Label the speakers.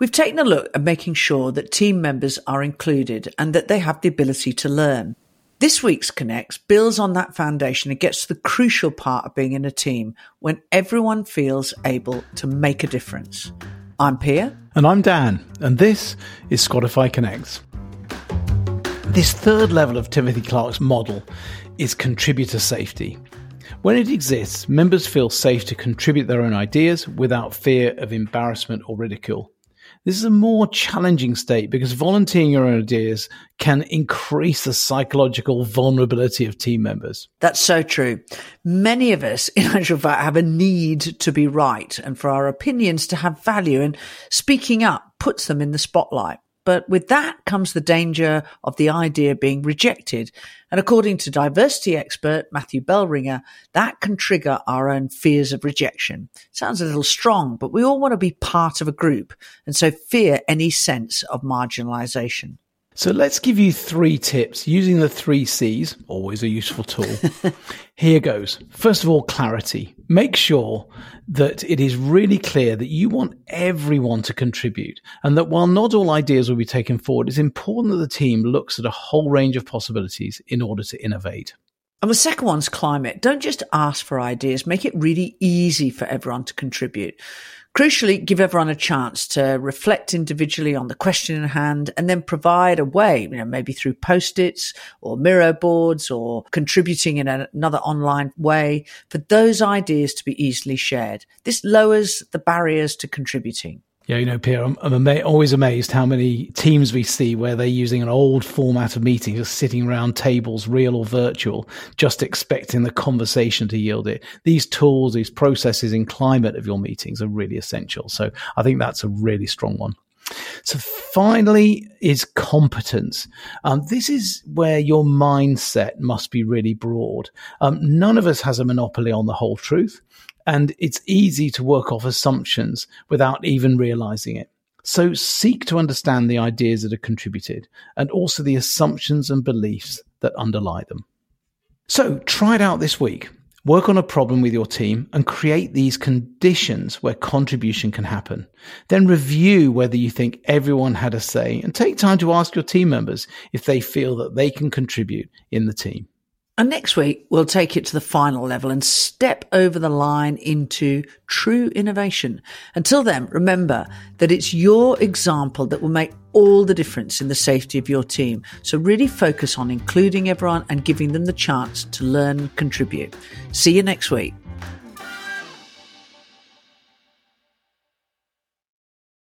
Speaker 1: We've taken a look at making sure that team members are included and that they have the ability to learn. This week's Connects builds on that foundation and gets to the crucial part of being in a team when everyone feels able to make a difference. I'm Pia.
Speaker 2: And I'm Dan, and this is Spotify Connects. This third level of Timothy Clark's model is contributor safety. When it exists, members feel safe to contribute their own ideas without fear of embarrassment or ridicule. This is a more challenging state because volunteering your own ideas can increase the psychological vulnerability of team members.
Speaker 1: That's so true. Many of us, in actual fact, have a need to be right and for our opinions to have value, and speaking up puts them in the spotlight. But with that comes the danger of the idea being rejected. And according to diversity expert Matthew Bellringer, that can trigger our own fears of rejection. Sounds a little strong, but we all want to be part of a group and so fear any sense of marginalization.
Speaker 2: So let's give you three tips using the three C's, always a useful tool. Here goes. First of all, clarity. Make sure that it is really clear that you want everyone to contribute and that while not all ideas will be taken forward, it's important that the team looks at a whole range of possibilities in order to innovate.
Speaker 1: And the second one's climate. Don't just ask for ideas. Make it really easy for everyone to contribute. Crucially, give everyone a chance to reflect individually on the question in hand and then provide a way, you know, maybe through post-its or Miro boards or contributing in another online way for those ideas to be easily shared. This lowers the barriers to contributing.
Speaker 2: Yeah, you know, Pia, I'm, I'm ama- always amazed how many teams we see where they're using an old format of meeting, just sitting around tables, real or virtual, just expecting the conversation to yield it. These tools, these processes in climate of your meetings are really essential. So I think that's a really strong one. So finally is competence. Um, this is where your mindset must be really broad. Um, none of us has a monopoly on the whole truth and it's easy to work off assumptions without even realizing it. So seek to understand the ideas that are contributed and also the assumptions and beliefs that underlie them. So try it out this week. Work on a problem with your team and create these conditions where contribution can happen. Then review whether you think everyone had a say and take time to ask your team members if they feel that they can contribute in the team.
Speaker 1: And next week, we'll take it to the final level and step over the line into true innovation. Until then, remember that it's your example that will make all the difference in the safety of your team. So really focus on including everyone and giving them the chance to learn and contribute. See you next week.